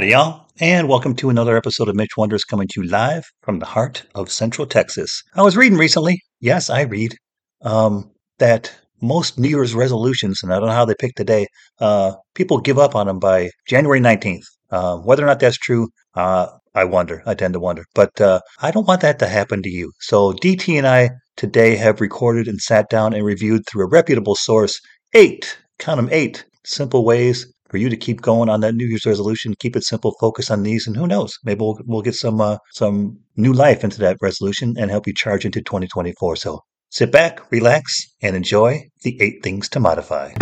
Howdy, y'all, and welcome to another episode of Mitch Wonders coming to you live from the heart of Central Texas. I was reading recently, yes, I read, um, that most New Year's resolutions, and I don't know how they pick the day, uh, people give up on them by January 19th. Uh, whether or not that's true, uh, I wonder. I tend to wonder. But uh, I don't want that to happen to you. So DT and I today have recorded and sat down and reviewed through a reputable source eight, count them eight, simple ways for you to keep going on that New Year's resolution. Keep it simple, focus on these, and who knows, maybe we'll, we'll get some uh, some new life into that resolution and help you charge into 2024. So sit back, relax, and enjoy the eight things to modify.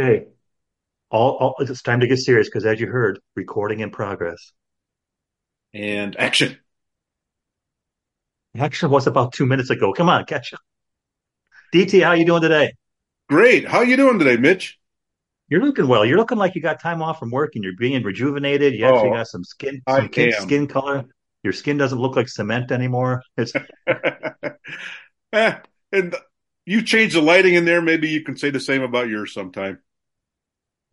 Okay, all, all it's time to get serious because, as you heard, recording in progress. And action. Action was about two minutes ago. Come on, catch up. DT, how you doing today? Great. How you doing today, Mitch? You're looking well. You're looking like you got time off from work and you're being rejuvenated. You actually Oh, got some skin, some kid skin color. Your skin doesn't look like cement anymore. It's Eh, and you changed the lighting in there. Maybe you can say the same about yours sometime.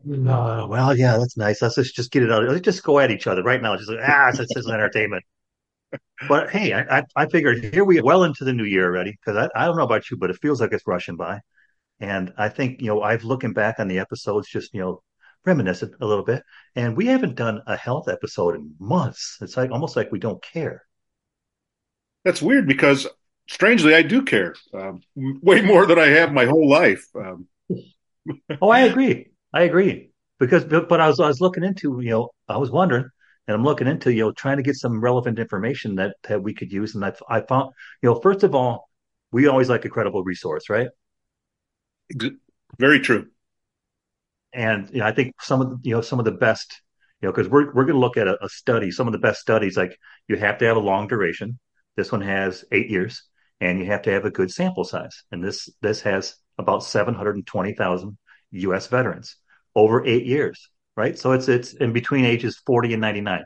No, well, yeah, that's nice. Let's just, just get it out. Let's just go at each other right now. Just like, ah, it's, it's entertainment. But hey, I, I, I figured here we are well into the new year already because I, I don't know about you, but it feels like it's rushing by. And I think, you know, I've looking back on the episodes, just, you know, reminiscent a little bit. And we haven't done a health episode in months. It's like almost like we don't care. That's weird because strangely, I do care um, way more than I have my whole life. Um, Oh, I agree. I agree. Because but I was I was looking into you know I was wondering and I'm looking into you know trying to get some relevant information that that we could use and I I found you know first of all we always like a credible resource right? Very true. And you know I think some of you know some of the best you know because we're we're going to look at a, a study some of the best studies like you have to have a long duration. This one has eight years and you have to have a good sample size. And this this has about 720,000 U.S. veterans over eight years, right? So it's it's in between ages forty and ninety nine.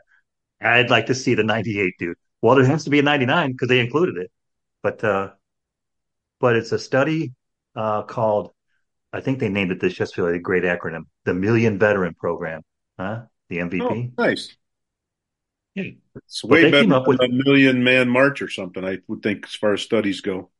I'd like to see the ninety eight dude. Well, there has to be a ninety nine because they included it, but uh, but it's a study uh, called I think they named it this just for a great acronym, the Million Veteran Program, huh? The Oh, MVP. nice. Yeah. It's way better than with, a million man march or something, I would think, as far as studies go.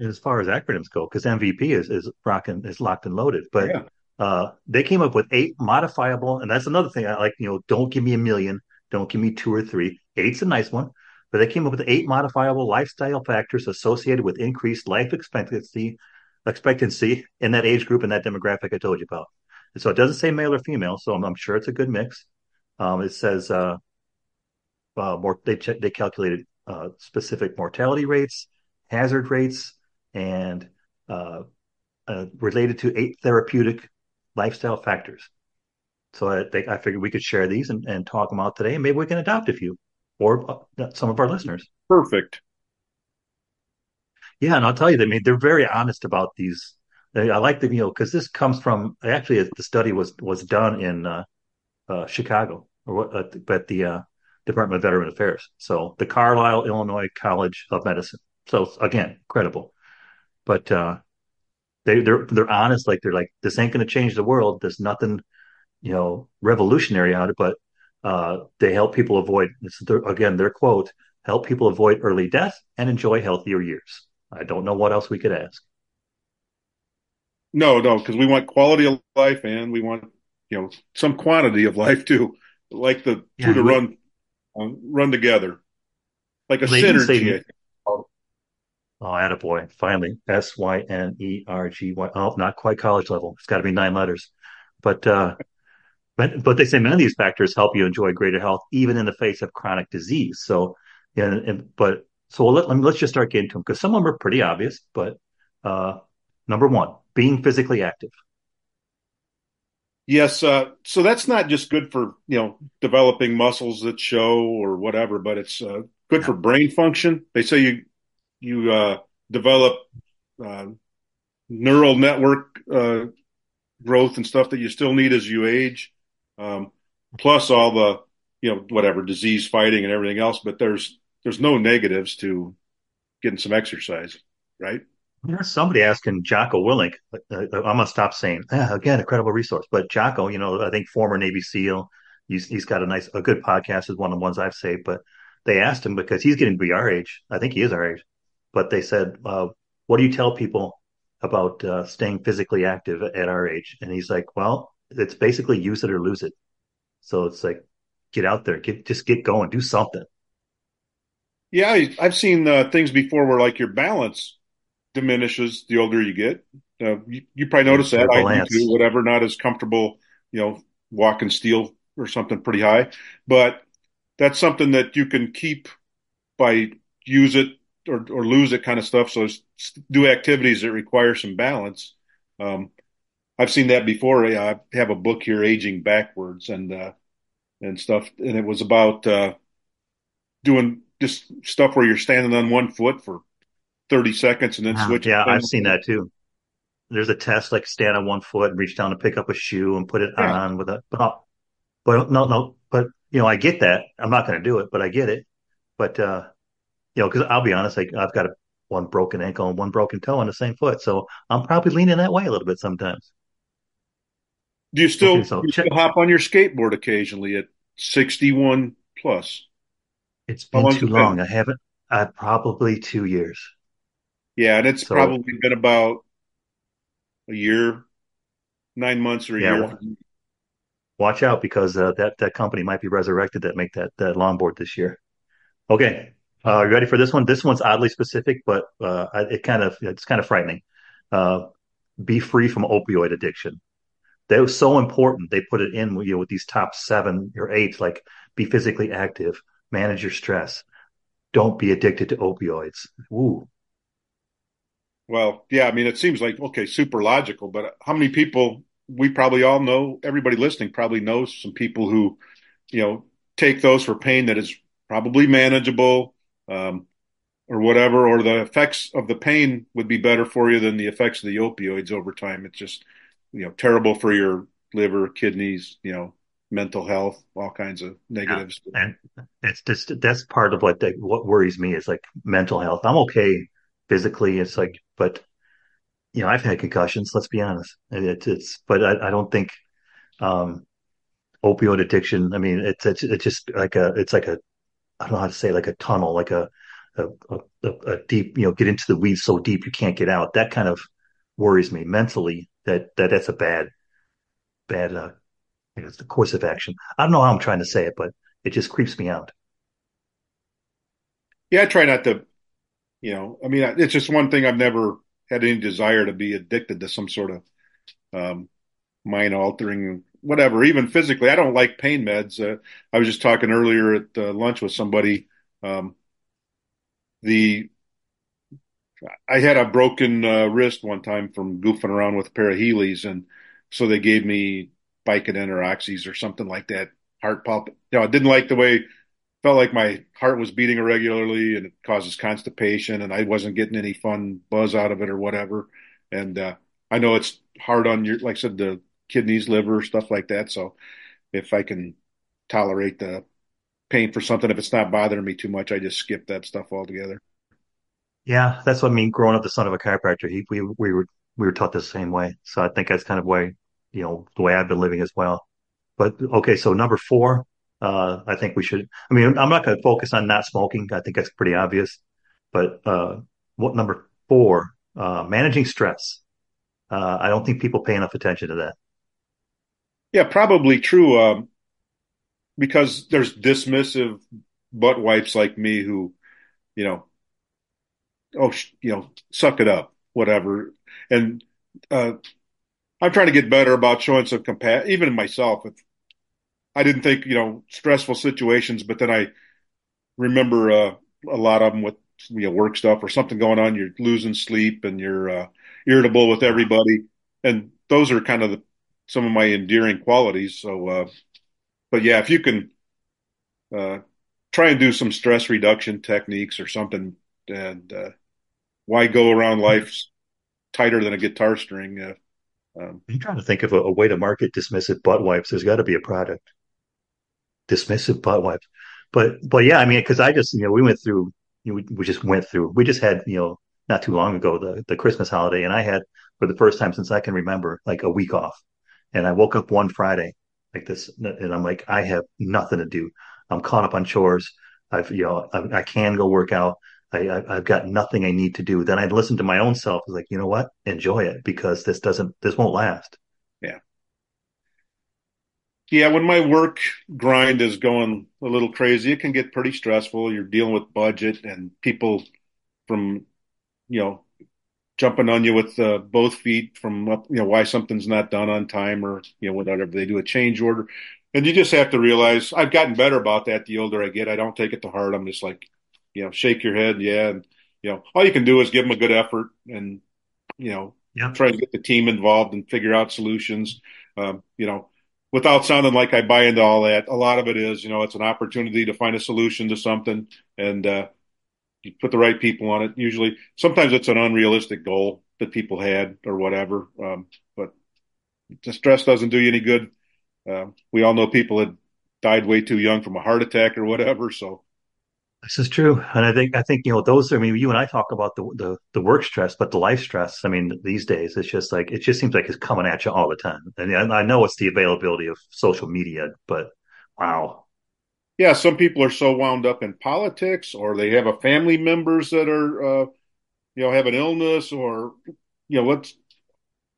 As far as acronyms go, because MVP is is rocking is locked and loaded. But Yeah. uh, they came up with eight modifiable, and that's another thing I like. You know, don't give me a million, don't give me two or three. Eight's a nice one, but they came up with eight modifiable lifestyle factors associated with increased life expectancy expectancy in that age group and that demographic I told you about. And so it doesn't say male or female, so I'm, I'm sure it's a good mix. Um, it says uh, uh, more they ch- they calculated uh, specific mortality rates, hazard rates, and uh, uh, related to eight therapeutic lifestyle factors. So I think I figured we could share these and, and talk them out today, and maybe we can adopt a few or uh, some of our listeners. Perfect. Yeah, and I'll tell you, I mean, they're very honest about these. I like the you know because this comes from actually the study was was done in uh, uh, Chicago or what, uh, but the uh, Department of Veteran Affairs. So the Carlisle, Illinois College of Medicine. So again, credible. But uh, they they're they're honest. Like they're like this ain't going to change the world. There's nothing you know revolutionary on it, but uh, they help people avoid. This is their, again their quote: "Help people avoid early death and enjoy healthier years." I don't know what else we could ask. No, no, because we want quality of life and we want, you know, some quantity of life too. Like the two to we, run um, run together, like a they even say, synergy. Oh, attaboy, finally, S Y N E R G Y. Oh, not quite college level. It's got to be nine letters. But uh, but but they say many of these factors help you enjoy greater health even in the face of chronic disease. So yeah, and, but so let, let me, let's just start getting to them because some of them are pretty obvious. But uh, number one, being physically active. Yes, uh, so that's not just good for, you know, developing muscles that show or whatever, but it's uh, good for brain function. They say you you uh, develop uh, neural network uh, growth and stuff that you still need as you age, um, plus all the you know whatever disease fighting and everything else. But there's there's no negatives to getting some exercise, right? There's somebody asking Jocko Willink. Uh, uh, I'm gonna stop saying ah, again, incredible resource. But Jocko, you know, I think former Navy SEAL. He's he's got a nice, a good podcast. Is one of the ones I've saved. But they asked him because he's getting to be our age. I think he is our age. But they said, uh, "What do you tell people about uh, staying physically active at our age?" And he's like, "Well, it's basically use it or lose it. So it's like, get out there, get just get going, do something." Yeah, I, have seen uh, things before where like your balance diminishes the older you get. Uh, you, you, probably notice that. I do whatever, not as comfortable, you know, walking steel or something pretty high, but that's something that you can keep by use it or, or lose it kind of stuff. So do activities that require some balance. Um, I've seen that before. I have a book here, Aging Backwards, and uh, and stuff, and it was about uh, doing just stuff where you're standing on one foot for 30 seconds and then switch. Yeah, I've seen that too. There's a test like stand on one foot and reach down to pick up a shoe and put it yeah. on with a, but, but no, no, but you know, I get that. I'm not going to do it, but I get it. But, uh, you know, cause I'll be honest, like I've got a, one broken ankle and one broken toe on the same foot. So I'm probably leaning that way a little bit sometimes. Do you still, okay, so you still hop on your skateboard occasionally at 61 plus? It's been too long. Been? I haven't, I probably two years. Yeah, and it's so, probably been about a year, nine months or a yeah, year. Watch out because uh, that that company might be resurrected that make that that longboard this year. Okay, uh, you ready for this one? This one's oddly specific, but uh, it kind of it's kind of frightening. Uh, be free from opioid addiction. That was so important. They put it in you know with these top seven or eight, like be physically active, manage your stress, don't be addicted to opioids. Ooh, well, yeah, I mean, it seems like, okay, super logical, but how many people we probably all know, everybody listening probably knows some people who, you know, take those for pain that is probably manageable um, or whatever, or the effects of the pain would be better for you than the effects of the opioids over time. It's just, you know, terrible for your liver, kidneys, you know, mental health, all kinds of negatives. Yeah. And it's just, that's part of what, what worries me is like mental health. I'm okay physically. It's like, but you know, I've had concussions. Let's be honest. It's, it's but I, I don't think um, opioid addiction. I mean, it's, it's it's just like a it's like a I don't know how to say like a tunnel, like a a, a, a deep you know get into the weeds so deep you can't get out. That kind of worries me mentally. That that that's a bad bad uh, it's the course of action. I don't know how I'm trying to say it, but it just creeps me out. Yeah, I try not to you know, I mean, it's just one thing I've never had any desire to be addicted to some sort of um, mind altering, whatever, even physically. I don't like pain meds. Uh, I was just talking earlier at uh, lunch with somebody. Um, the I had a broken uh, wrist one time from goofing around with a pair of Heelys, and so they gave me Vicodin or Oxys or something like that. Heart pump. You know, I didn't like the way felt like my heart was beating irregularly and it causes constipation and I wasn't getting any fun buzz out of it or whatever. And uh, I know it's hard on your, like I said, the kidneys, liver, stuff like that. So if I can tolerate the pain for something, if it's not bothering me too much, I just skip that stuff altogether. Yeah, that's what I mean. Growing up the son of a chiropractor, he, we we were we were taught the same way. So I think that's kind of way you know the way I've been living as well. But okay, so number four, uh, I think we should. I mean, I'm not going to focus on not smoking. I think that's pretty obvious. But uh, what number four? Uh, managing stress. Uh, I don't think people pay enough attention to that. Yeah, probably true. Um, because there's dismissive butt wipes like me who, you know, oh, you know, suck it up, whatever. And uh, I'm trying to get better about showing some compassion, even myself. If I didn't think, you know, stressful situations, but then I remember uh, a lot of them with you know work stuff or something going on. You're losing sleep and you're uh, irritable with everybody, and those are kind of the, some of my endearing qualities. So, uh, but yeah, if you can uh, try and do some stress reduction techniques or something, and uh, why go around life tighter than a guitar string? Uh, Um, I'm trying to think of a, a way to market dismissive butt wipes. There's got to be a product. Dismissive butt wipes. But but yeah, I mean, because I just you know we went through you know, we, we just went through we just had you know not too long ago the the Christmas holiday, and I had for the first time since I can remember like a week off, and I woke up one Friday like this, and I'm like I have nothing to do. I'm caught up on chores. I've you know I, I can go work out. I, have got nothing I need to do. Then I listened to my own self. I was like, you know what? Enjoy it because this doesn't this won't last. yeah. Yeah, when my work grind is going a little crazy, it can get pretty stressful. You're dealing with budget and people from, you know, jumping on you with uh, both feet from, up, you know, why something's not done on time or, you know, whatever. They do a change order. And you just have to realize I've gotten better about that the older I get. I don't take it to heart. I'm just like, you know, shake your head. Yeah. And, you know, all you can do is give them a good effort and, you know, Yeah. try to get the team involved and figure out solutions. Um, you know, without sounding like I buy into all that, a lot of it is, you know, it's an opportunity to find a solution to something and, uh, you put the right people on it. Usually, sometimes it's an unrealistic goal that people had or whatever. Um, but the stress doesn't do you any good. Uh, we all know people that died way too young from a heart attack or whatever. So, This is true, and I think I think you know those. I mean, you and I talk about the the the work stress, but the life stress. I mean, these days it's just like it just seems like it's coming at you all the time. And I, I know it's the availability of social media, but wow, yeah, some people are so wound up in politics or they have a family members that are, uh, you know, have an illness or, you know, what's,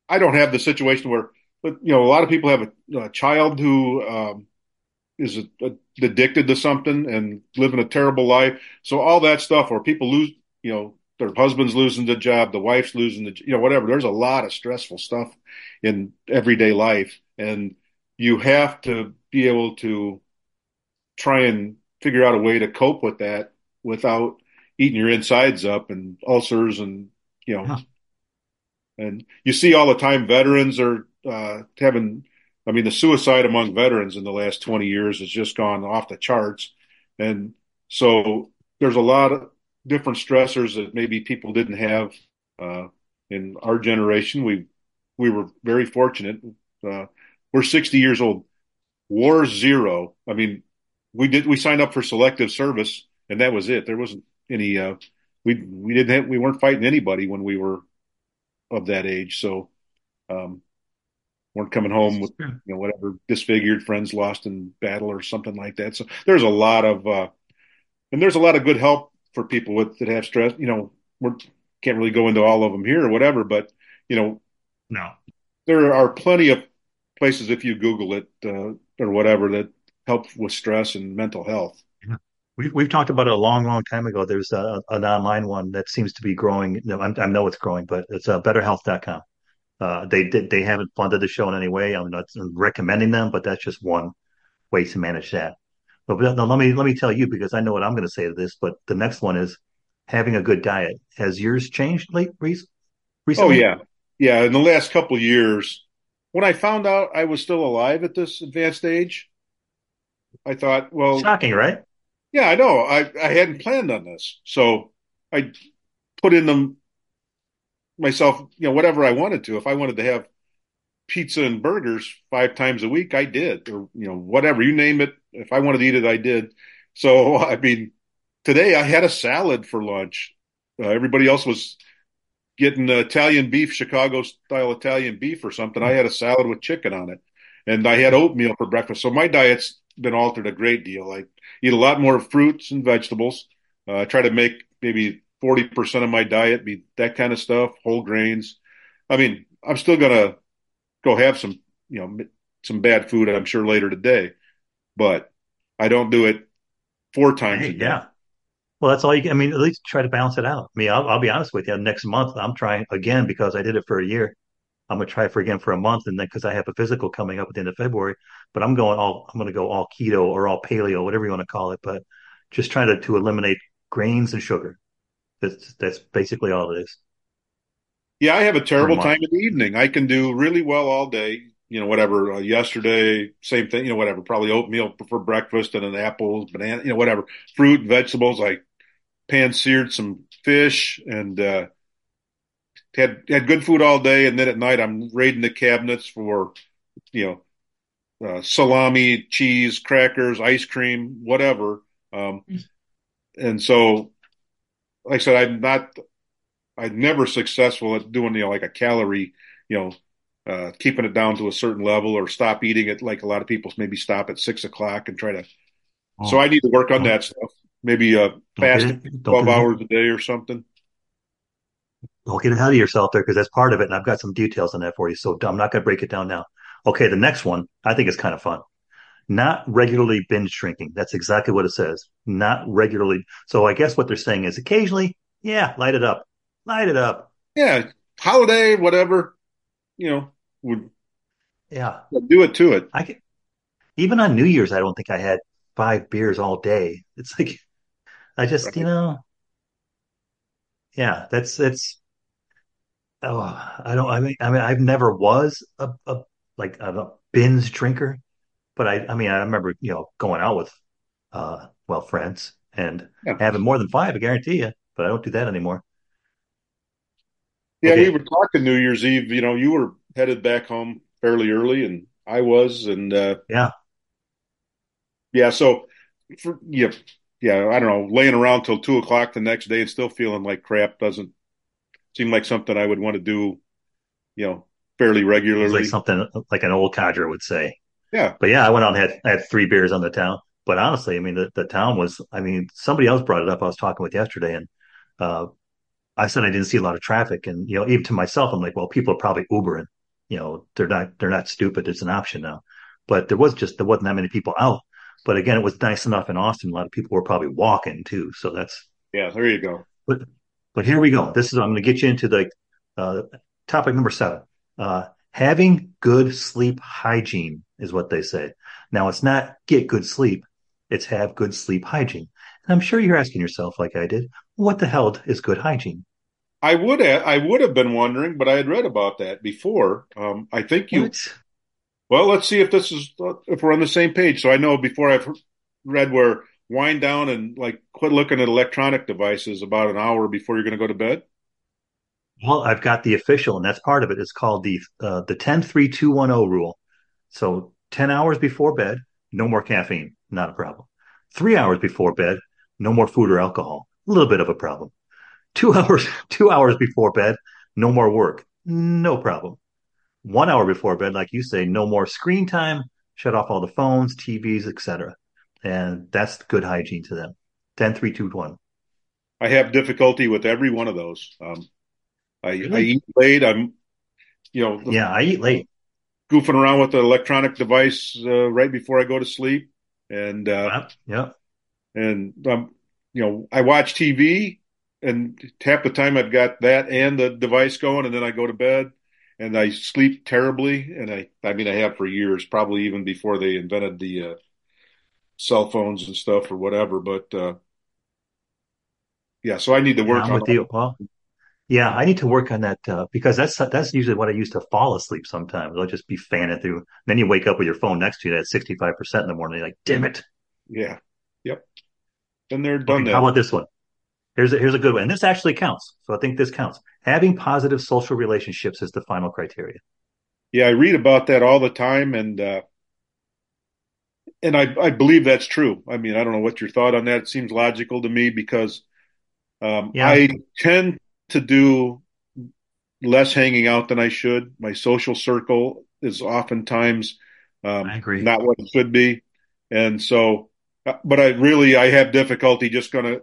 I don't have the situation where, but, you know, a lot of people have a, a child who, um, is a, a, addicted to something and living a terrible life. So all that stuff, or people lose, you know, their husband's losing the job, the wife's losing the, you know, whatever. There's a lot of stressful stuff in everyday life, and you have to be able to try and figure out a way to cope with that without eating your insides up and ulcers and you know and you see all the time veterans are uh, having, I mean, the suicide among veterans in the last 20 years has just gone off the charts. And so there's a lot of different stressors that maybe people didn't have uh, in our generation. We we were very fortunate. Uh, we're 60 years old. War zero. I mean, we did we signed up for selective service, and that was it. There wasn't any. Uh, we we didn't have, we weren't fighting anybody when we were of that age. So um, weren't coming home with you know whatever disfigured friends lost in battle or something like that. So there's a lot of uh, and there's a lot of good help for people with that have stress. You know, we can't really go into all of them here or whatever, but you know No, there are plenty of places if you Google it uh, or whatever that help with stress and mental health. yeah. we've we've talked about it a long, long time ago. There's a, an online one that seems to be growing. No, I, I know it's growing, but it's uh, BetterHelp.com. Uh, they did they haven't funded the show in any way. I'm not recommending them, but that's just one way to manage that. But no, let me let me tell you because I know what I'm going to say to this. But the next one is having a good diet. Has yours changed late recently? Oh yeah, yeah. In the last couple of years, when I found out I was still alive at this advanced age, I thought, well, Shocking, right? yeah, I know. I I hadn't planned on this, so I put in them myself, you know, whatever I wanted to. If I wanted to have pizza and burgers five times a week, I did, or you know, whatever you name it. If I wanted to eat it, I did. So I mean, today I had a salad for lunch. Uh, everybody else was getting Italian beef, Chicago style Italian beef or something. I had a salad with chicken on it, and I had oatmeal for breakfast. So my diet's been altered a great deal. I eat a lot more fruits and vegetables. Uh, I try to make maybe 40% of my diet be that kind of stuff, whole grains. I mean, I'm still gonna go have some, you know, some bad food, I'm sure later today, but I don't do it four times a Hey, day. yeah. Well, that's all you can. I mean, at least try to balance it out. I mean, I'll, I'll be honest with you. Next month, I'm trying again because I did it for a year. I'm gonna try for again for a month, and then because I have a physical coming up at the end of February, but I'm going all. I'm gonna go all keto or all paleo, whatever you want to call it. But just trying to to eliminate grains and sugar. That's that's basically all it is Yeah, I have a terrible time in the evening. I can do really well all day. You know, whatever. Uh, yesterday, same thing. You know, whatever. Probably oatmeal for breakfast and an apple, banana. You know, whatever. Fruit, vegetables. I pan seared some fish and uh, had had good food all day, and then at night I'm raiding the cabinets for you know uh, salami, cheese, crackers, ice cream, whatever. Um, and so, like I said, I'm not. I'm never successful at doing you know like a calorie you know uh, keeping it down to a certain level or stop eating it like a lot of people maybe stop at six o'clock and try to. Oh. So I need to work on that stuff. Maybe uh, fast twelve hours a day or something. Don't get ahead of yourself there because that's part of it, and I've got some details on that for you. So I'm not going to break it down now. Okay, the next one I think is kind of fun. Not regularly binge drinking. That's exactly what it says. Not regularly. So I guess what they're saying is occasionally, yeah, light it up, light it up. Yeah, holiday, whatever you know, would yeah do it to it. I can, even on New Year's, I don't think I had five beers all day. It's like I just right. you know, yeah, that's that's. Oh, I don't. I mean, I mean, I've never was a, a like a binge drinker, but I, I mean, I remember you know going out with, uh, well, friends and yeah. having more than five. I guarantee you, but I don't do that anymore. Yeah, okay. we were talking New Year's Eve. You know, you were headed back home fairly early, and I was, and uh, yeah, yeah. So, for, yeah, yeah. I don't know, laying around till two o'clock the next day and still feeling like crap doesn't seem like something I would want to do. You know, fairly regularly. Like something like an old codger would say. Yeah, but yeah, I went out and had I had three beers on the town. But honestly, I mean, the, the town was. I mean, somebody else brought it up. I was talking with yesterday, and uh, I said I didn't see a lot of traffic, and you know, even to myself, I'm like, well, people are probably Ubering. You know, they're not they're not stupid. It's an option now. But there was just there wasn't that many people out. But again, it was nice enough in Austin. A lot of people were probably walking too. So that's yeah. There you go. But but here we go. This is I'm going to get you into the uh, topic number seven. Uh, having good sleep hygiene is what they say. Now it's not get good sleep; it's have good sleep hygiene. And I'm sure you're asking yourself, like I did, what the hell is good hygiene? I would have, I would have been wondering, but I had read about that before. Um, I think you. What? Well, let's see if this is if we're on the same page. So I know before I've read where wind down and like quit looking at electronic devices about an hour before you're going to go to bed. Well, I've got the official, and that's part of it. It's called the uh, the ten three two one zero rule. So ten hours before bed, no more caffeine, not a problem. Three hours before bed, no more food or alcohol, a little bit of a problem. Two hours, two hours before bed, no more work. No problem. One hour before bed, like you say, no more screen time. Shut off all the phones, TVs, etc. And that's good hygiene to them. 10, 3, 2, 1. I have difficulty with every one of those. Um, I, really? I eat late. I'm, you know, yeah, I eat late. Goofing around with the electronic device uh, right before I go to sleep, and uh, yeah, and um, you know, I watch TV and half the time I've got that and the device going, and then I go to bed and I sleep terribly. And I, I mean, I have for years, probably even before they invented the uh, cell phones and stuff or whatever. But uh, yeah, so I need to work yeah, on with you. Well, yeah, I need to work on that uh, because that's that's usually what I use to fall asleep. Sometimes I'll just be fanning through. Then you wake up with your phone next to you at sixty five percent in the morning. You're like, damn it. Yeah. Yep. Then they're done. Okay, how about this one? Here's a, here's a good one. And this actually counts. So I think this counts. Having positive social relationships is the final criteria. Yeah, I read about that all the time, and uh, and I I believe that's true. I mean, I don't know what your thought on that. It seems logical to me because um, yeah. I tend to do less hanging out than I should. My social circle is oftentimes um, not what it should be, and so. Uh, but I really I have difficulty just going to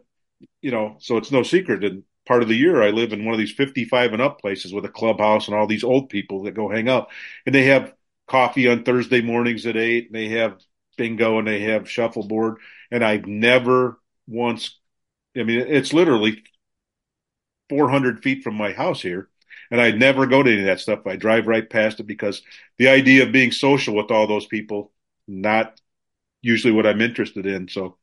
you know, so it's no secret. And part of the year, I live in one of these 55 and up places with a clubhouse and all these old people that go hang out. And they have coffee on Thursday mornings at eight. And they have bingo and they have shuffleboard. And I've never once, I mean, it's literally 400 feet from my house here. And I'd never go to any of that stuff. I drive right past it because the idea of being social with all those people, not usually what I'm interested in. So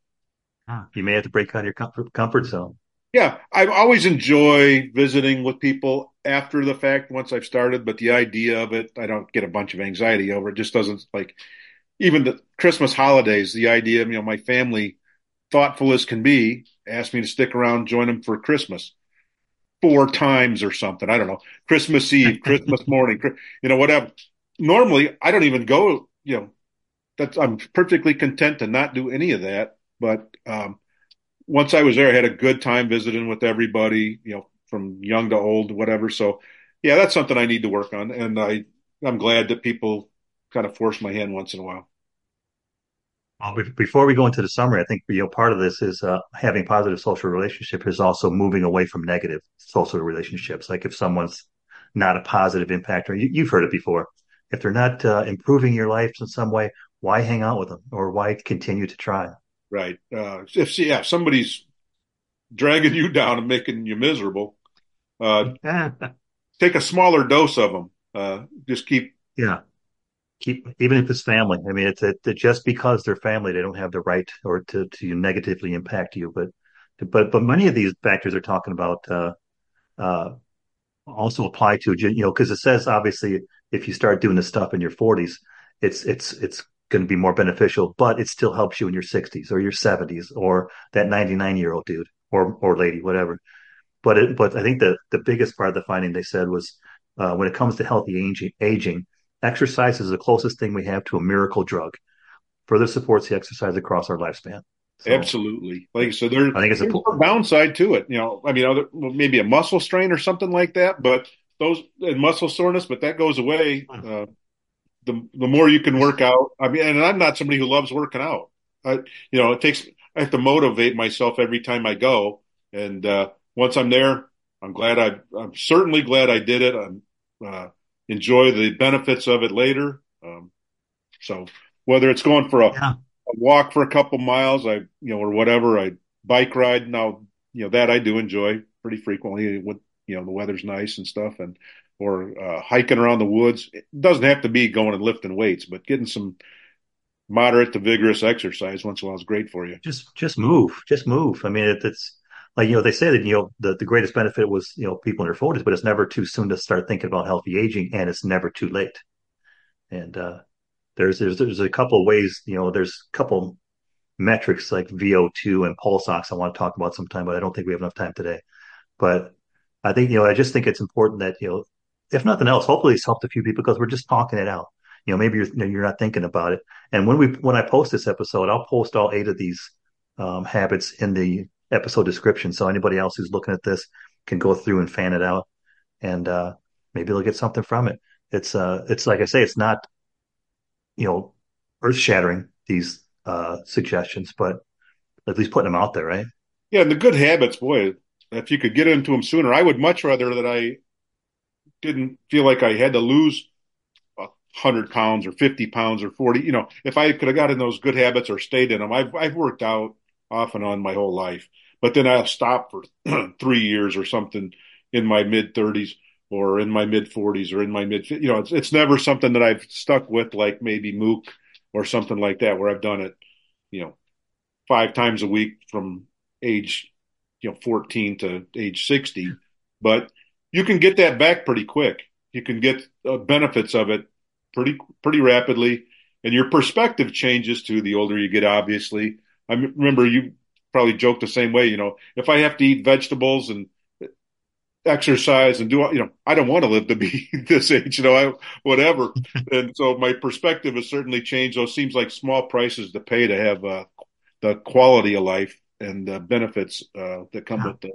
ah, you may have to break out of your comfort, comfort zone. Yeah, I always enjoy visiting with people after the fact once I've started, but the idea of it, I don't get a bunch of anxiety over. It just doesn't like even the Christmas holidays. The idea, of, you know, my family, thoughtful as can be, asked me to stick around, join them for Christmas. four times or something. I don't know. Christmas Eve, Christmas morning, you know, whatever. Normally, I don't even go. You know, that's I'm perfectly content to not do any of that. But um, once I was there, I had a good time visiting with everybody. You know, from young to old, whatever. So, yeah, that's something I need to work on, and I I'm glad that people kind of force my hand once in a while. Well, before we go into the summary, I think you know part of this is uh, having positive social relationship is also moving away from negative social relationships. Like if someone's not a positive impactor, you, have heard it before. If they're not uh, improving your life in some way, why hang out with them or why continue to try? Right. Uh, if yeah, somebody's dragging you down and making you miserable, uh, take a smaller dose of them. Uh, just keep yeah keep even if it's family. I mean, it's it, just because they're family, they don't have the right or to to negatively impact you. But but but many of these factors are talking about uh, uh, also apply to you know because it says obviously if you start doing this stuff in your 40s, it's it's it's going to be more beneficial, but it still helps you in your 60s or your 70s or that 99 year old dude or or lady, whatever. But it, but I think the the biggest part of the finding they said was uh, when it comes to healthy aging, aging Exercise is the closest thing we have to a miracle drug. Further supports the exercise across our lifespan. So, Absolutely. Like so, there, I think it's a a downside to it. You know, I mean, other, maybe a muscle strain or something like that, but those and muscle soreness, but that goes away. Hmm. Uh, the the more you can work out. I mean, and I'm not somebody who loves working out. I, you know, it takes I have to motivate myself every time I go, and uh, once I'm there, I'm glad I. I'm certainly glad I did it. I'm uh, enjoy the benefits of it later. Um, so whether it's going for a, yeah. a, walk for a couple miles, I you know, or whatever, I bike ride now. You know that I do enjoy pretty frequently. With you know the weather's nice and stuff, and or uh, hiking around the woods. It doesn't have to be going and lifting weights, but getting some moderate to vigorous exercise once in a while is great for you. Just just move, just move. I mean, it, it's like you know they say that you know the, the greatest benefit was you know people in their 40s but it's never too soon to start thinking about healthy aging and it's never too late. And uh, there's there's there's a couple of ways you know there's a couple metrics like vo2 and pulse ox i want to talk about sometime but i don't think we have enough time today. But i think you know i just think it's important that you know if nothing else hopefully it's helped a few people because we're just talking it out. You know maybe you're you're not thinking about it. And when we when i post this episode i'll post all eight of these um, habits in the episode description. So anybody else who's looking at this can go through and fan it out and uh, maybe they'll get something from it. It's uh, it's like I say, it's not, you know, earth shattering these uh, suggestions, but at least putting them out there, right? Yeah, and the good habits, boy, if you could get into them sooner, I would much rather that I didn't feel like I had to lose a hundred pounds or fifty pounds or forty. You know, if I could have got in those good habits or stayed in them, I've I've worked out off and on my whole life. But then I'll stop for three years or something in my mid 30s or in my mid 40s or in my mid, you know, it's, it's never something that I've stuck with like maybe Mook or something like that where I've done it, you know, five times a week from age, you know, 14 to age 60. But you can get that back pretty quick. You can get uh, benefits of it pretty, pretty rapidly. And your perspective changes too the older you get, obviously. I remember you probably joked the same way. You know, if I have to eat vegetables and exercise and do you know I don't want to live to be this age you know I, whatever and so my perspective has certainly changed those seems like small prices to pay to have uh, the quality of life and the benefits uh, that come yeah. with the,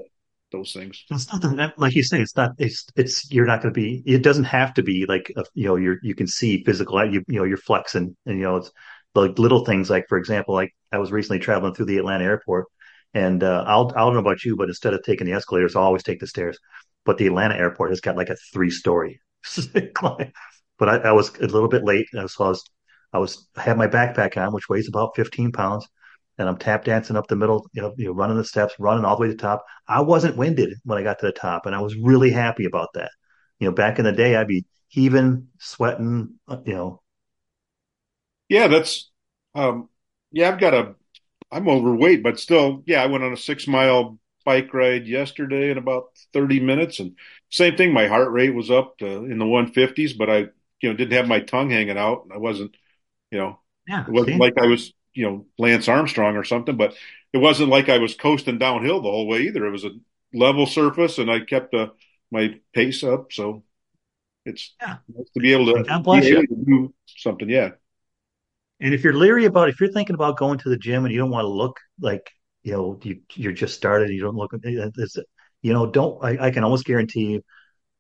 those things it's not like you say it's not it's it's you're not going to be it doesn't have to be like a, you know you're you can see physical you you know you're flexing and you know it's like little things like for example like i was recently traveling through the atlanta airport and uh, I'll, I don't know about you, but instead of taking the escalators, I always take the stairs. But the Atlanta airport has got like a three story. but I, I, was a little bit late, so I was I was I had my backpack on, which weighs about 15 pounds, and I'm tap dancing up the middle, you know, you know, running the steps, running all the way to the top. I wasn't winded when I got to the top, and I was really happy about that. You know, back in the day, I'd be heaving, sweating, uh, you know. Yeah, that's um, yeah. I've got a. I'm overweight, but still, yeah. I went on a six mile bike ride yesterday in about 30 minutes, and same thing. My heart rate was up to, in the 150s, but I, you know, didn't have my tongue hanging out. I wasn't, you know, yeah, it wasn't like I was, you know, Lance Armstrong or something, but it wasn't like I was coasting downhill the whole way either. It was a level surface, and I kept uh, my pace up. So it's Yeah. nice to be able to, be able to do something. Yeah, And if you're leery about, if you're thinking about going to the gym and you don't want to look like, you know, you you're just started, you don't look, eh, it's, you know, don't. I, I can almost guarantee you,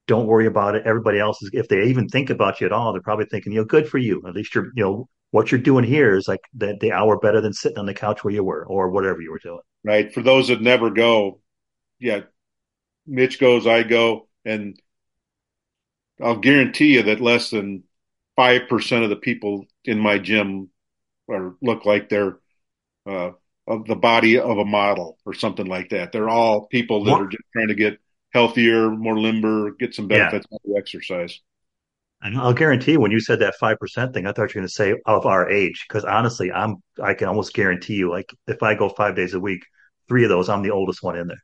don't worry about it. Everybody else is, if they even think about you at all, they're probably thinking, you know, good for you. At least you're, you know, what you're doing here is like the the hour better than sitting on the couch where you were or whatever you were doing. right. For those that never go, yeah, Mitch goes, I go, and I'll guarantee you that less than five percent of the people in my gym are look like they're uh, of the body of a model or something like that. They're all people that What? are just trying to get healthier, more limber, get some Yeah. benefits out of exercise. And I'll guarantee when you said that 5% thing, I thought you were going to say of our age. Because honestly, I'm, I can almost guarantee you, like, if I go five days a week, three of those, I'm the oldest one in there.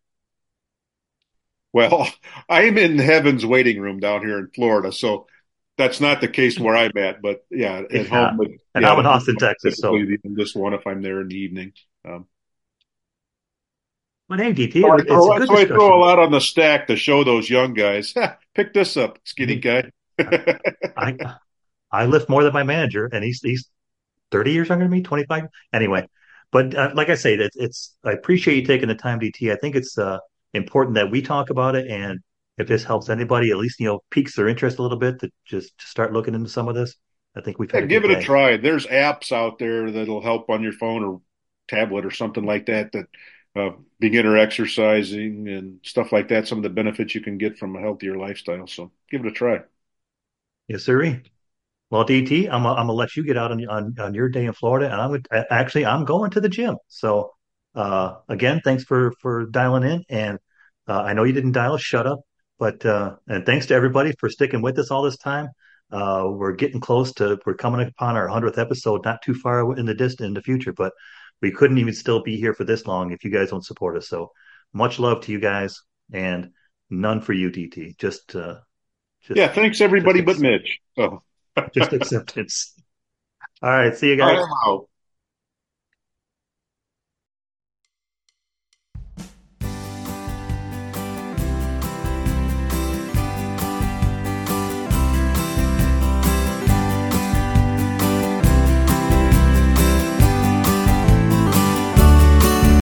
Well, I'm in heaven's waiting room down here in Florida, so that's not the case where I'm at. But yeah, at Yeah. home, but And yeah, I'm in Austin, Texas. So, oldest one if I'm there in the evening. Um, but hey, DT, so I it's throw, so I throw a lot on the stack to show those young guys. Pick this up, skinny guy. I, I lift more than my manager, and he's, he's 30 years younger than me, 25. Anyway, but uh, like I say, it's, it's, I appreciate you taking the time, DT. I think it's uh, important that we talk about it. And if this helps anybody, at least, you know, piques their interest a little bit to just to start looking into some of this, I think we've Yeah, a give it a try. There's apps out there that'll help on your phone or tablet or something like that. That uh, beginner exercising and stuff like that. Some of the benefits you can get from a healthier lifestyle. So give it a try. Yes, sir. Well, DT, I'm, I'm gonna let you get out on, on on your day in Florida, and I'm gonna, actually I'm going to the gym. So, uh, again, thanks for for dialing in, and uh, I know you didn't dial, shut up, but uh, and thanks to everybody for sticking with us all this time. Uh, we're getting close to we're coming upon our hundredth episode, not too far in the distant in the future, but we couldn't even still be here for this long if you guys don't support us. So, much love to you guys, and none for you, DT. Just uh, just Yeah, thanks just everybody but Mitch. So just acceptance. All right. See you I guys. am out.